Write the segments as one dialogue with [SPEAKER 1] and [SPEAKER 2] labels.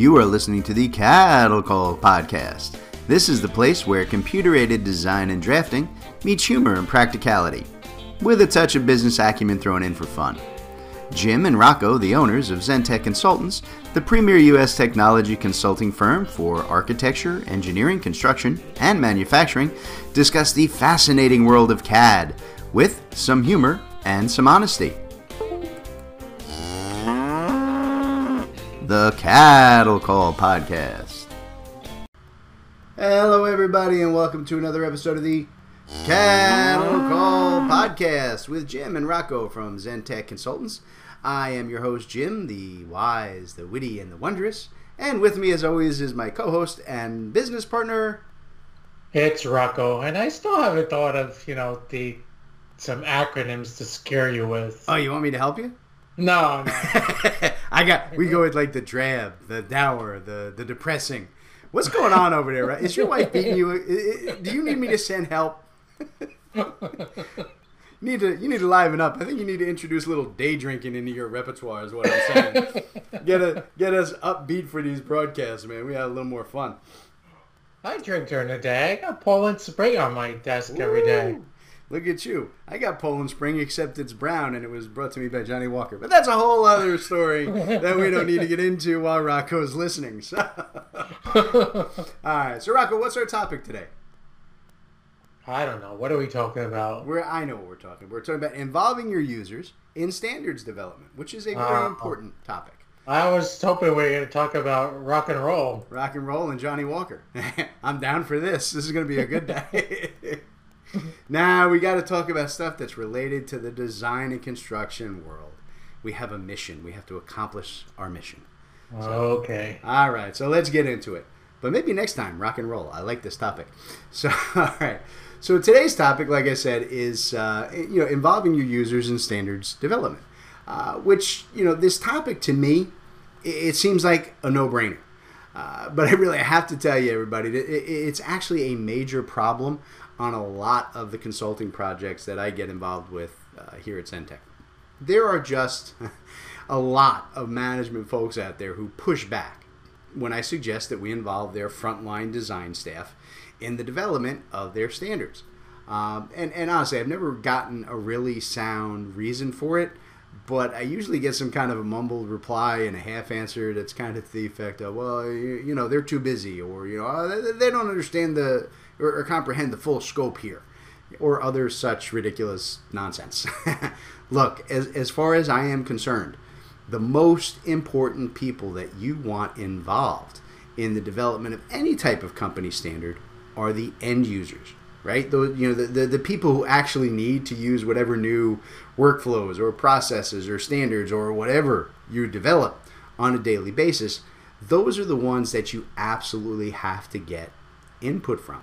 [SPEAKER 1] You are listening to the Cattle Call Podcast. This is the place where computer aided design and drafting meets humor and practicality, with a touch of business acumen thrown in for fun. Jim and Rocco, the owners of Zentek Consultants, the premier U.S. technology consulting firm for architecture, engineering, construction, and manufacturing, discuss the fascinating world of CAD with some humor and some honesty. The Cattle Call Podcast. Hello, everybody, and welcome to another episode of the Cattle Call Podcast with Jim and Rocco from Zentek Consultants. I am your host, Jim, the wise, the witty, and the wondrous. And with me, as always, is my co host and business partner.
[SPEAKER 2] It's Rocco, and I still haven't thought of, you know, the some acronyms to scare you with.
[SPEAKER 1] Oh, you want me to help you?
[SPEAKER 2] No, no.
[SPEAKER 1] I got. We go with like the drab, the dour, the the depressing. What's going on over there? Right? Is your wife beating you? Do you need me to send help? you need to you need to liven up. I think you need to introduce a little day drinking into your repertoire. Is what I'm saying. get a get us upbeat for these broadcasts, man. We have a little more fun.
[SPEAKER 2] I drink during the day. I got Poland Spring on my desk every day.
[SPEAKER 1] Look at you. I got Poland Spring, except it's brown, and it was brought to me by Johnnie Walker. But that's a whole other story that we don't need to get into while Rocco's listening. So. All right. So, Rocco, what's our topic today?
[SPEAKER 2] I don't know. What are we talking about?
[SPEAKER 1] We're, I know what we're talking. We're talking about involving your users in standards development, which is a very
[SPEAKER 2] Uh,
[SPEAKER 1] important topic.
[SPEAKER 2] I was hoping we were going to talk about rock and roll.
[SPEAKER 1] Rock and roll and Johnnie Walker. I'm down for this. This is going to be a good day. now we got to talk about stuff that's related to the design and construction world. We have a mission. We have to accomplish our mission.
[SPEAKER 2] Okay.
[SPEAKER 1] All right, so let's get into it. But maybe next time, rock and roll. I like this topic. So, all right. So today's topic, like I said, is uh, you know involving your users in standards development. Uh, which you know this topic to me, it, it seems like a no-brainer. Uh, but I really have to tell you, everybody, it, it's actually a major problem on a lot of the consulting projects that I get involved with uh, here at Zentek. There are just a lot of management folks out there who push back when I suggest that we involve their frontline design staff in the development of their standards. Um, and, and honestly, I've never gotten a really sound reason for it, but I usually get some kind of a mumbled reply and a half answer that's kind of the effect of, well, you, you know, they're too busy, or, you know, "Oh, they, they don't understand the or, or comprehend the full scope here, or other such ridiculous nonsense. Look, as, as far as I am concerned, the most important people that you want involved in the development of any type of company standard are the end users right those you know the, the, the people who actually need to use whatever new workflows or processes or standards or whatever you develop on a daily basis those are the ones that you absolutely have to get input from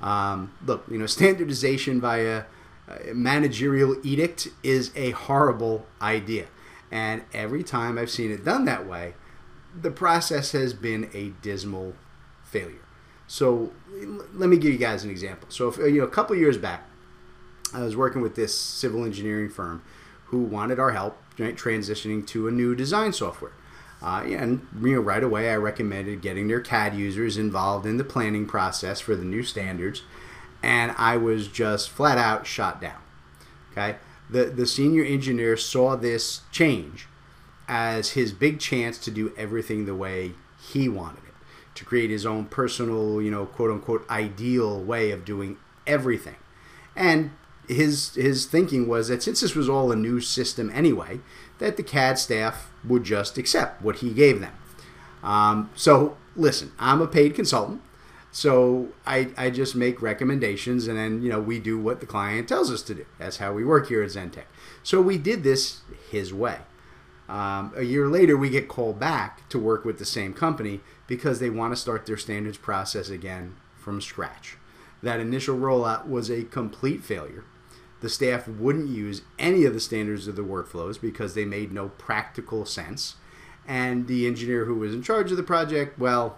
[SPEAKER 1] um, look you know standardization via uh, managerial edict is a horrible idea and every time i've seen it done that way the process has been a dismal failure. So let me give you guys an example. So if, you know, a couple years back, I was working with this civil engineering firm who wanted our help right, transitioning to a new design software. Uh, and you know, right away, I recommended getting their CAD users involved in the planning process for the new standards, and I was just flat out shot down. Okay, the the senior engineer saw this change as his big chance to do everything the way he wanted it, to create his own personal, you know, quote unquote ideal way of doing everything. And his his thinking was that since this was all a new system anyway, that the CAD staff would just accept what he gave them. Um, so listen, I'm a paid consultant, so I, I just make recommendations and then you know we do what the client tells us to do. That's how we work here at Zentek. So we did this his way. Um, a year later, we get called back to work with the same company because they want to start their standards process again from scratch. That initial rollout was a complete failure. The staff wouldn't use any of the standards of the workflows because they made no practical sense. And the engineer who was in charge of the project, well,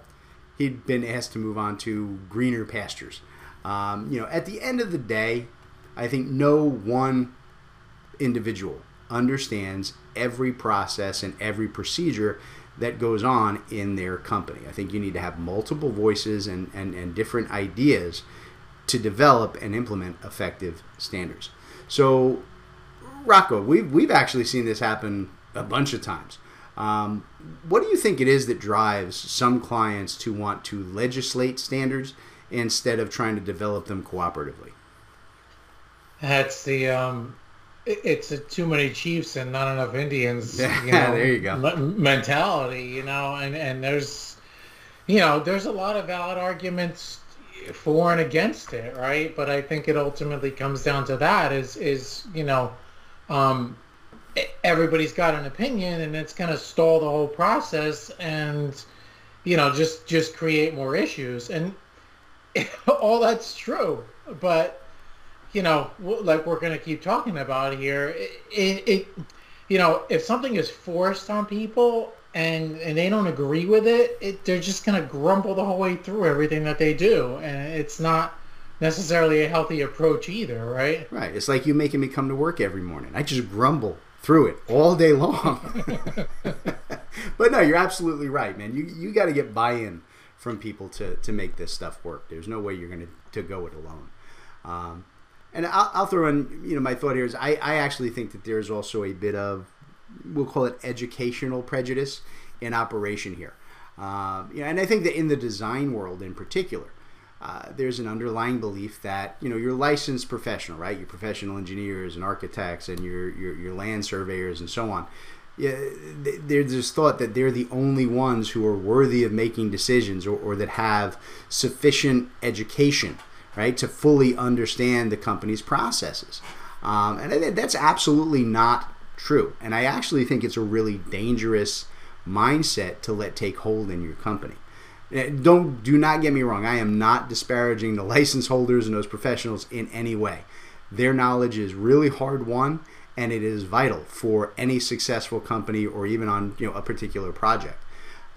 [SPEAKER 1] he'd been asked to move on to greener pastures. Um, you know, at the end of the day, I think no one individual understands every process and every procedure that goes on in their company. I think you need to have multiple voices and, and, and different ideas to develop and implement effective standards. So, Rocco, we've, we've actually seen this happen a bunch of times. Um, what do you think it is that drives some clients to want to legislate standards instead of trying to develop them cooperatively?
[SPEAKER 2] That's the um, it's a too many chiefs and not enough Indians.
[SPEAKER 1] You know, there you go.
[SPEAKER 2] mentality, you know, and and there's, you know, there's a lot of valid arguments for and against it, right? But I think it ultimately comes down to that is is you know, um, everybody's got an opinion and it's going to stall the whole process and you know just just create more issues and all that's true, but you know, like we're going to keep talking about here, it, it, it, you know, if something is forced on people and and they don't agree with it, it they're just going to grumble the whole way through everything that they do, and it's not necessarily a healthy approach either, right?
[SPEAKER 1] Right. It's like you making me come to work every morning. I just grumble through it all day long. but no, you're absolutely right, man. You you got to get buy-in from people to to make this stuff work. There's no way you're going to to go it alone. Um, and I'll, I'll, throw in, you know, my thought here is I, I actually think that there's also a bit of, we'll call it educational prejudice in operation here. Uh, and I think that in the design world in particular, uh, there's an underlying belief that you know you're licensed professional, right? You're professional engineers and architects and your your, your land surveyors and so on. Yeah, there's this thought that they're the only ones who are worthy of making decisions or, or that have sufficient education right, to fully understand the company's processes. Um, and that's absolutely not true. And I actually think it's a really dangerous mindset to let take hold in your company. Eh, don't do not get me wrong. I am not disparaging the license holders and those professionals in any way. Their knowledge is really hard won, and it is vital for any successful company or even on you know a particular project.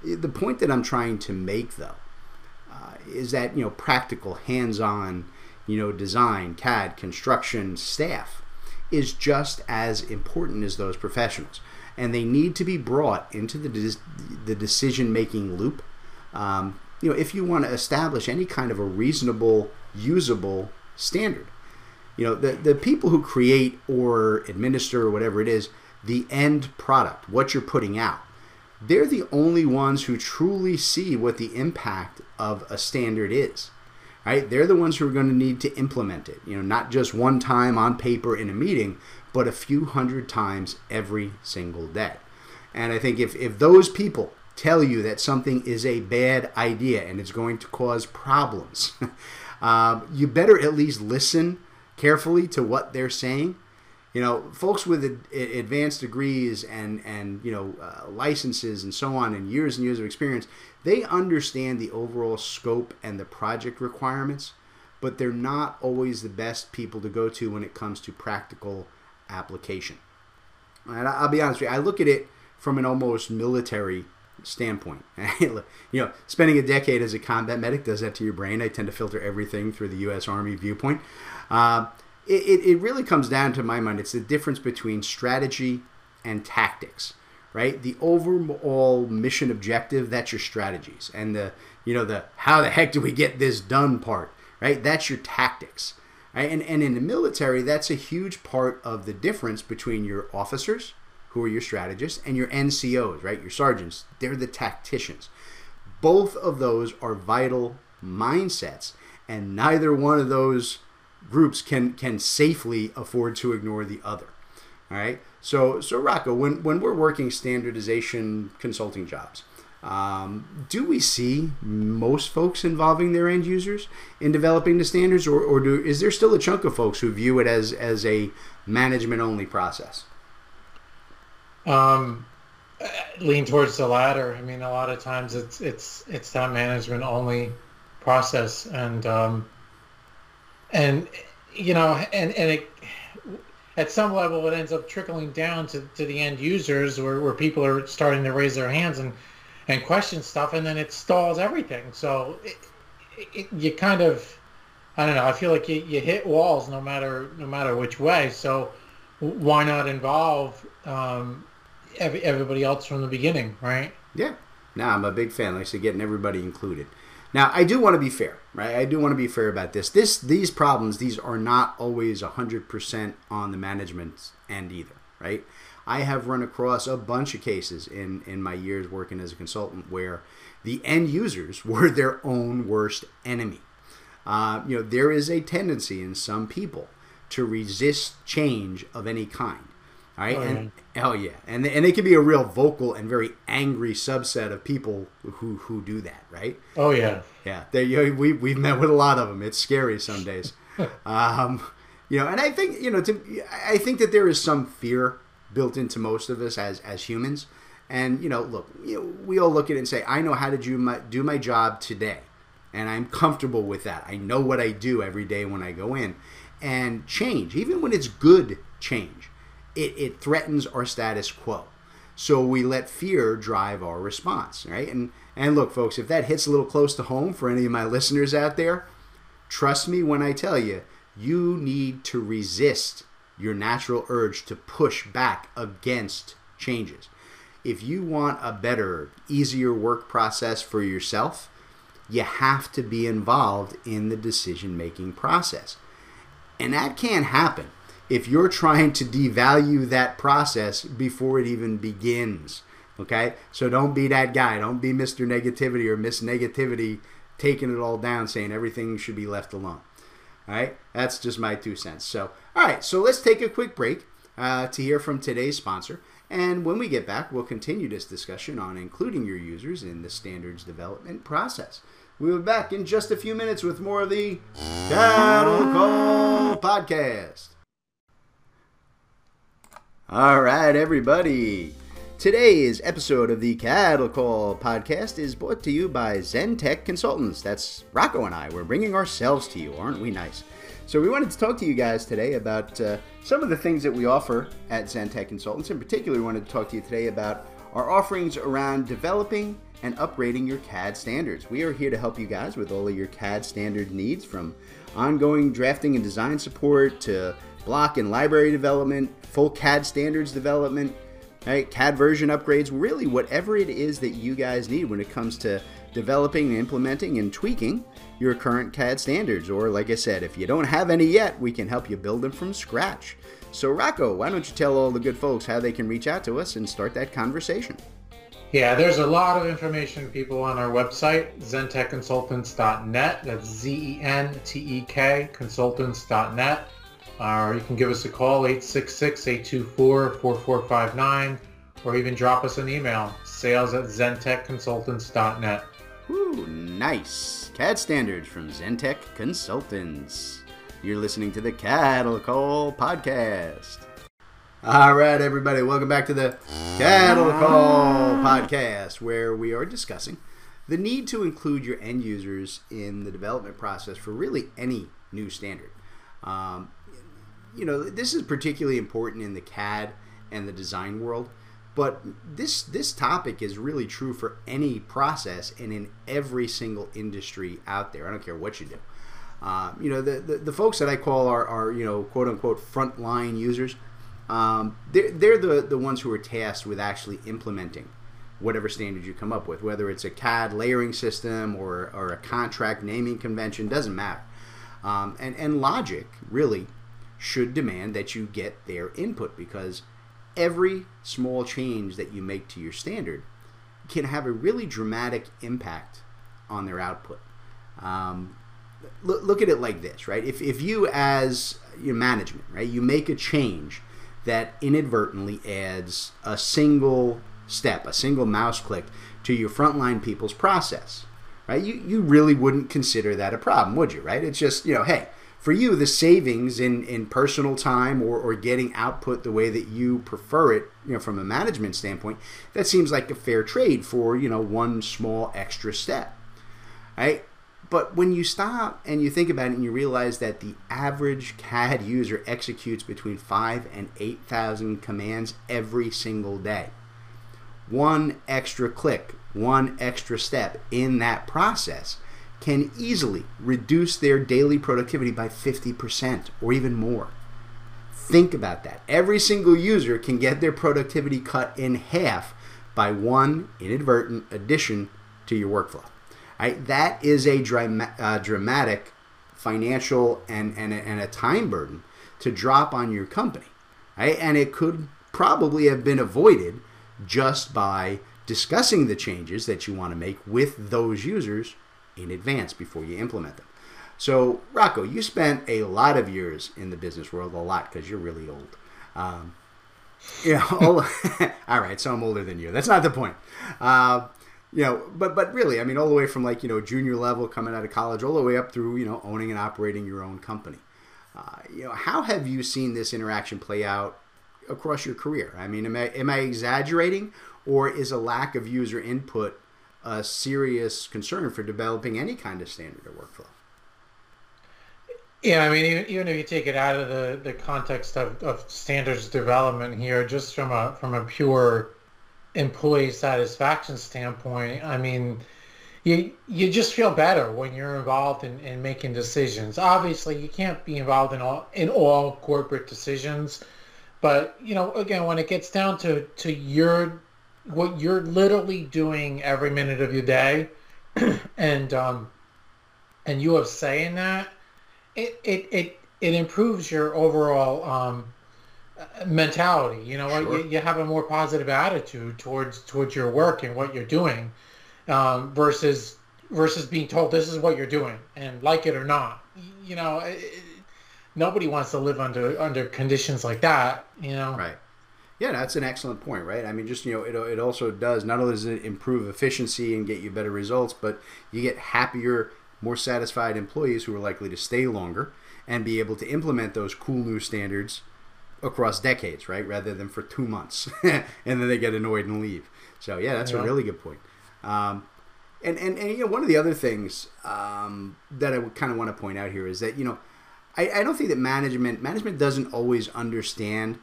[SPEAKER 1] The point that I'm trying to make, though, is that you know practical, hands-on, you know design, CAD, construction staff is just as important as those professionals, and they need to be brought into the the decision-making loop. Um, you know, if you want to establish any kind of a reasonable, usable standard, you know, the the people who create or administer or whatever it is, the end product, what you're putting out they're the only ones who truly see what the impact of a standard is right? They're the ones who are going to need to implement it you know not just one time on paper in a meeting but a few hundred times every single day. And i think if, if those people tell you that something is a bad idea and it's going to cause problems um, you better at least listen carefully to what they're saying you know, folks with advanced degrees and and you know uh, licenses and so on, and years and years of experience, they understand the overall scope and the project requirements, but they're not always the best people to go to when it comes to practical application. And I'll be honest with you, I look at it from an almost military standpoint. you know, spending a decade as a combat medic does that to your brain. I tend to filter everything through the U.S. Army viewpoint. Uh, it, it really comes down to my mind it's the difference between strategy and tactics right? The overall mission objective that's your strategies. And the you know the how the heck do we get this done part right? That's your tactics right? And, and in the military that's a huge part of the difference between your officers who are your strategists and your ncos right? Your sergeants they're the tacticians. Both of those are vital mindsets and neither one of those groups can can safely afford to ignore the other. All right. So so Rocco, when when we're working standardization consulting jobs, um, do we see most folks involving their end users in developing the standards, or, or do is there still a chunk of folks who view it as as a management only process?
[SPEAKER 2] Um, lean towards the latter. I mean, a lot of times it's it's it's that management only process, and um, and you know, and and it, at some level it ends up trickling down to, to the end users where, where people are starting to raise their hands and and question stuff, and then it stalls everything. So it, it, you kind of, I don't know. I feel like you, you hit walls no matter no matter which way. So why not involve um, every, everybody else from the beginning, right?
[SPEAKER 1] Yeah. No, I'm a big fan. Like I getting everybody included. Now, I do want to be fair, right? I do want to be fair about this. This these problems, these are not always 100% on the management end either, right? I have run across a bunch of cases in in my years working as a consultant where the end users were their own worst enemy. Uh, you know, there is a tendency in some people to resist change of any kind. All right, oh, and yeah. oh yeah, and and they can be a real vocal and very angry subset of people who who do that, right?
[SPEAKER 2] Oh yeah,
[SPEAKER 1] yeah. They, you know, we we've met with a lot of them. It's scary some days, um, you know. And I think you know, to, I think that there is some fear built into most of us as as humans. And you know, look, you know, we all look at it and say, I know how to do my do my job today, and I'm comfortable with that. I know what I do every day when I go in, and change, even when it's good change it, it threatens our status quo. So we let fear drive our response, right? And and look, folks, if that hits a little close to home for any of my listeners out there, trust me when I tell you, you need to resist your natural urge to push back against changes. If you want a better, easier work process for yourself, you have to be involved in the decision making process. And that can't happen if you're trying to devalue that process before it even begins. Okay? So don't be that guy. Don't be Mr. Negativity or Miss Negativity taking it all down saying everything should be left alone. All right? That's just my two cents. So, all right. So let's take a quick break uh, to hear from today's sponsor. And when we get back, we'll continue this discussion on including your users in the standards development process. We'll be back in just a few minutes with more of the Cattle Call Podcast. All right, everybody. Today's episode of the Cattle Call podcast is brought to you by Zentek Consultants. That's Rocco and I. We're bringing ourselves to you, aren't we nice? So, we wanted to talk to you guys today about uh, some of the things that we offer at Zentek Consultants. In particular, we wanted to talk to you today about our offerings around developing and upgrading your CAD standards. We are here to help you guys with all of your CAD standard needs from ongoing drafting and design support to block and library development, full CAD standards development, right? CAD version upgrades, really whatever it is that you guys need when it comes to developing, implementing, and tweaking your current CAD standards. Or, like I said, if you don't have any yet, we can help you build them from scratch. So, Rocco, why don't you tell all the good folks how they can reach out to us and start that conversation?
[SPEAKER 2] Yeah, there's a lot of information, people, on our website, zentekconsultants.net. That's Z-E-N-T-E-K consultants.net or you can give us a call, 866-824-4459, or even drop us an email, sales at zentekconsultants.net.
[SPEAKER 1] Ooh, nice. CAD standards from Zentek Consultants. You're listening to the Cattle Call Podcast. All right, everybody, welcome back to the Cattle Call Podcast, where we are discussing the need to include your end users in the development process for really any new standard. Um, you know, this is particularly important in the CAD and the design world. But this this topic is really true for any process and in every single industry out there. I don't care what you do. Uh, you know, the, the, the, folks that I call are, are you know, quote unquote, frontline users. Um, they're, they're the, the ones who are tasked with actually implementing whatever standard you come up with, whether it's a CAD layering system or, or a contract naming convention, doesn't matter. Um, and, and logic, really, should demand that you get their input because every small change that you make to your standard can have a really dramatic impact on their output. Um, look, look at it like this, right? If, if you, as your management, right, you make a change that inadvertently adds a single step, a single mouse click to your frontline people's process, right? You, you really wouldn't consider that a problem, would you, right? It's just, you know, hey, for you, the savings in, in personal time or, or getting output the way that you prefer it, you know, from a management standpoint, that seems like a fair trade for, you know, one small extra step. Right? But when you stop and you think about it and you realize that the average CAD user executes between five and 8,000 commands every single day, one extra click, one extra step in that process can easily reduce their daily productivity by 50% or even more. Think about that. Every single user can get their productivity cut in half by one inadvertent addition to your workflow. Right? That is a drama- uh, dramatic financial and, and, and a time burden to drop on your company. Right? And it could probably have been avoided just by discussing the changes that you want to make with those users in advance before you implement them. So, Rocco, you spent a lot of years in the business world, a lot because you're really old. Um, yeah, all, all right, so I'm older than you. That's not the point. Uh, you know, but but really, I mean, all the way from like you know junior level coming out of college, all the way up through you know owning and operating your own company. Uh, you know, how have you seen this interaction play out across your career? I mean, am I am I exaggerating, or is a lack of user input a serious concern for developing any kind of standard or workflow?
[SPEAKER 2] Yeah, I mean, even, if you take it out of the, the context of, of standards development here, just from a from a pure employee satisfaction standpoint, I mean, you you just feel better when you're involved in, in making decisions. Obviously, you can't be involved in all in all corporate decisions, but you know, again, when it gets down to to your what you're literally doing every minute of your day, and um, and you have saying that it it it, it improves your overall um, mentality. You know, sure. you, you, have a more positive attitude towards towards your work and what you're doing, um, versus versus being told this is what you're doing and like it or not. You know, it, nobody wants to live under under conditions like that. You know,
[SPEAKER 1] right. Yeah, that's an excellent point, right? I mean, just you know, it, it also does not only does it improve efficiency and get you better results, but you get happier more satisfied employees who are likely to stay longer and be able to implement those cool new standards across decades, right? Rather than for two months and then they get annoyed and leave. So yeah, that's yeah. a really good point. Um, and, and, and you know one of the other things um, that I would kind of want to point out here is that you know I, I don't think that management management doesn't always understand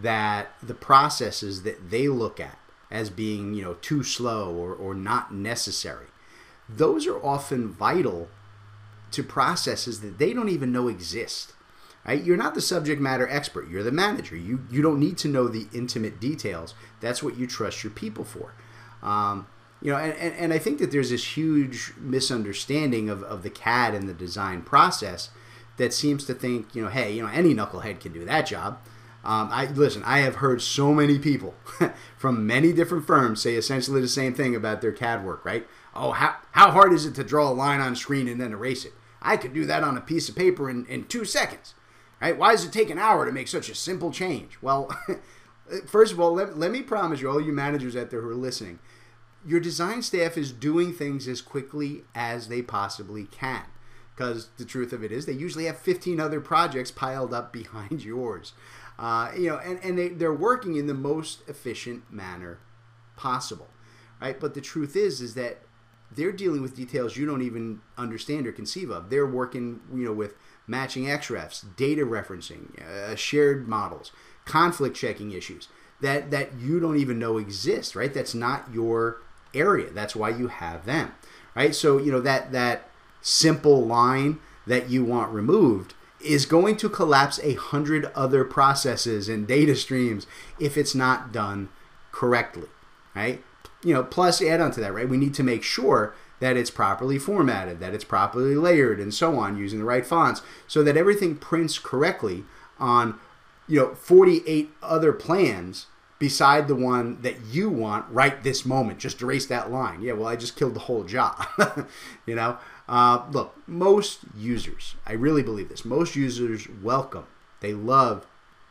[SPEAKER 1] that the processes that they look at as being you know too slow or, or not necessary those are often vital to processes that they don't even know exist. Right? You're not the subject matter expert. You're the manager. You you don't need to know the intimate details. That's what you trust your people for. Um, you know, and, and, and I think that there's this huge misunderstanding of, of the CAD and the design process that seems to think, you know, hey, you know, any knucklehead can do that job. Um, I listen. I have heard so many people from many different firms say essentially the same thing about their CAD work. Right? Oh, how, how hard is it to draw a line on screen and then erase it? I could do that on a piece of paper in, in two seconds. Right? Why does it take an hour to make such a simple change? Well, first of all, let, let me promise you, all you managers out there who are listening, your design staff is doing things as quickly as they possibly can. Because the truth of it is, they usually have 15 other projects piled up behind yours. Uh, you know, and, and they, they're working in the most efficient manner possible. Right? But the truth is, is that they're dealing with details you don't even understand or conceive of. They're working, you know, with matching XREFs, data referencing, uh, shared models, conflict checking issues that that you don't even know exist. Right? That's not your area. That's why you have them. Right? So you know that that simple line that you want removed is going to collapse a hundred other processes and data streams if it's not done correctly. Right? you know, plus add on to that, right? We need to make sure that it's properly formatted, that it's properly layered, and so on, using the right fonts, so that everything prints correctly on, you know, 48 other plans beside the one that you want right this moment. Just erase that line. Yeah, well, I just killed the whole job. you know, uh, look, most users, I really believe this, most users welcome, they love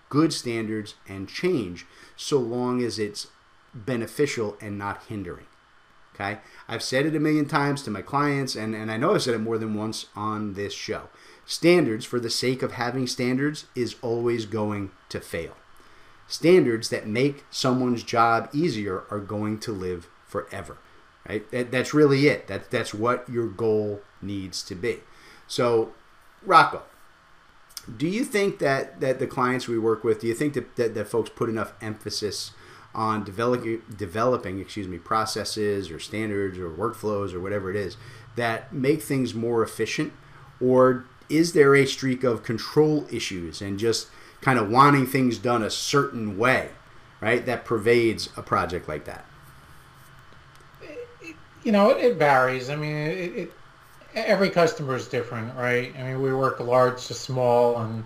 [SPEAKER 1] good standards and change so long as it's beneficial and not hindering. Okay? I've said it a million times to my clients, and, and I know I've said it more than once on this show. Standards, for the sake of having standards, is always going to fail. Standards that make someone's job easier are going to live forever. Right? That, that's really it. That, that's what your goal needs to be. So, Rocco, do you think that, that the clients we work with, do you think that, that, that folks put enough emphasis on developing developing excuse me processes or standards or workflows or whatever it is that make things more efficient or is there a streak of control issues and just kind of wanting things done a certain way right that pervades a project like that
[SPEAKER 2] you know, it, varies. I mean, it, it, every customer is different, right? I mean, we work large to small, and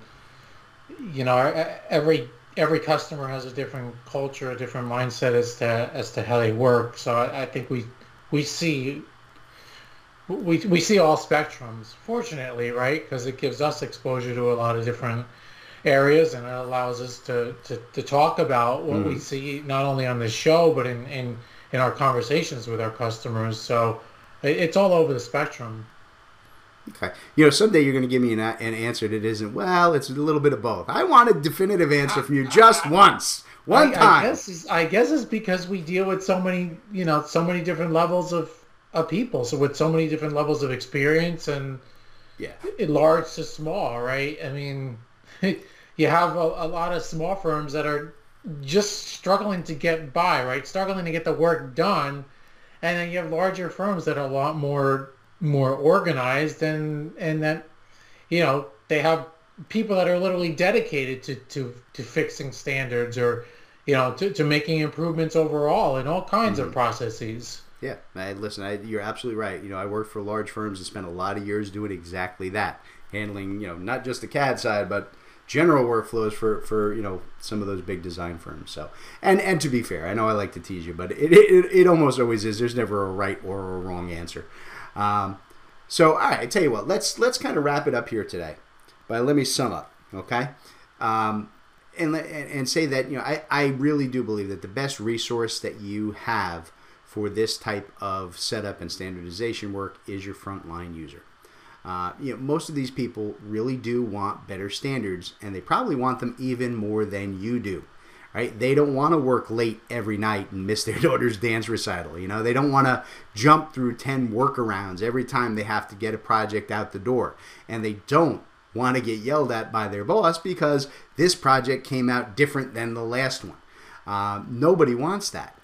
[SPEAKER 2] you know, every every customer has a different culture, a different mindset as to as to how they work. So I, I think we we see we we see all spectrums. Fortunately, right, because it gives us exposure to a lot of different areas and it allows us to, to, to talk about what mm. we see not only on the show but in, in, in our conversations with our customers. So it's all over the spectrum.
[SPEAKER 1] Okay. You know, someday you're going to give me an, an answer that isn't, well, it's a little bit of both. I want a definitive answer from you just once. One
[SPEAKER 2] I,
[SPEAKER 1] time.
[SPEAKER 2] I guess, it's, I guess it's because we deal with so many, you know, so many different levels of, of people. So with so many different levels of experience and
[SPEAKER 1] yeah,
[SPEAKER 2] large to small, right? I mean, you have a, a lot of small firms that are just struggling to get by, right? Struggling to get the work done. And then you have larger firms that are a lot more more organized and and that you know they have people that are literally dedicated to to, to fixing standards or you know to, to making improvements overall in all kinds mm-hmm. of processes
[SPEAKER 1] yeah I, listen I, you're absolutely right you know i worked for large firms and spent a lot of years doing exactly that handling you know not just the cad side but general workflows for for you know some of those big design firms so and and to be fair i know i like to tease you but it it, it almost always is there's never a right or a wrong answer um, so, all right, I tell you what, let's let's kind of wrap it up here today. But let me sum up, okay? Um, and, and say that you know I, I really do believe that the best resource that you have for this type of setup and standardization work is your frontline user. Uh, you know, most of these people really do want better standards, and they probably want them even more than you do right? They don't want to work late every night and miss their daughter's dance recital. You know, they don't want to jump through 10 workarounds every time they have to get a project out the door. And they don't want to get yelled at by their boss because this project came out different than the last one. Uh, nobody wants that.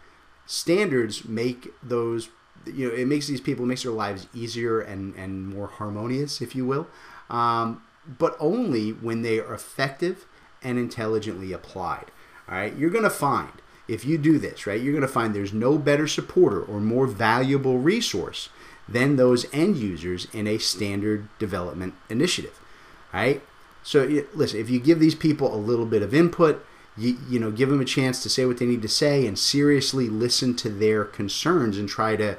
[SPEAKER 1] Standards make those, you know, it makes these people, makes their lives easier and, and more harmonious, if you will, um, but only when they are effective and intelligently applied. All right, you're going to find if you do this, right, you're going to find there's no better supporter or more valuable resource than those end users in a standard development initiative. All right. So listen, if you give these people a little bit of input, you, you know, give them a chance to say what they need to say and seriously listen to their concerns and try to,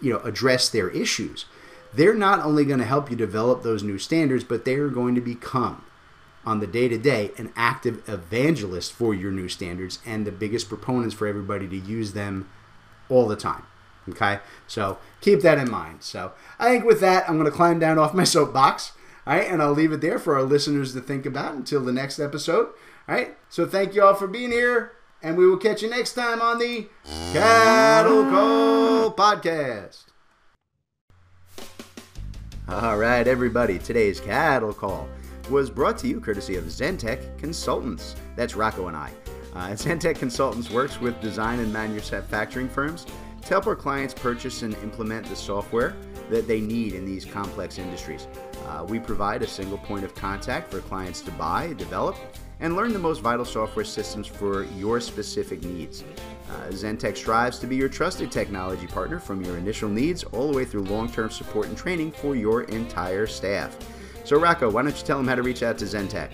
[SPEAKER 1] you know, address their issues. They're not only going to help you develop those new standards, but they are going to become on the day to day an active evangelist for your new standards and the biggest proponents for everybody to use them all the time. Okay, so keep that in mind. So I think with that, I'm going to climb down off my soapbox. All right, and I'll leave it there for our listeners to think about until the next episode. All right, so thank you all for being here, and we will catch you next time on the Cattle Call Podcast. All right, everybody, today's Cattle Call was brought to you courtesy of Zentek Consultants. That's Rocco and I. Uh, Zentek Consultants works with design and manufacturing firms to help our clients purchase and implement the software that they need in these complex industries. Uh, we provide a single point of contact for clients to buy, develop, and learn the most vital software systems for your specific needs. Uh, Zentek strives to be your trusted technology partner from your initial needs all the way through long term support and training for your entire staff. So, Rocco, why don't you tell them how to reach out to Zentek?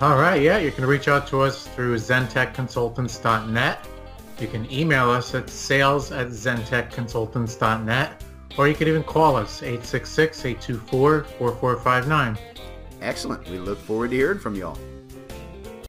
[SPEAKER 2] All right, yeah, you can reach out to us through zentekconsultants.net. You can email us at sales at zentekconsultants.net, or you can even call us 866-824-4459.
[SPEAKER 1] Excellent. We look forward to hearing from you all.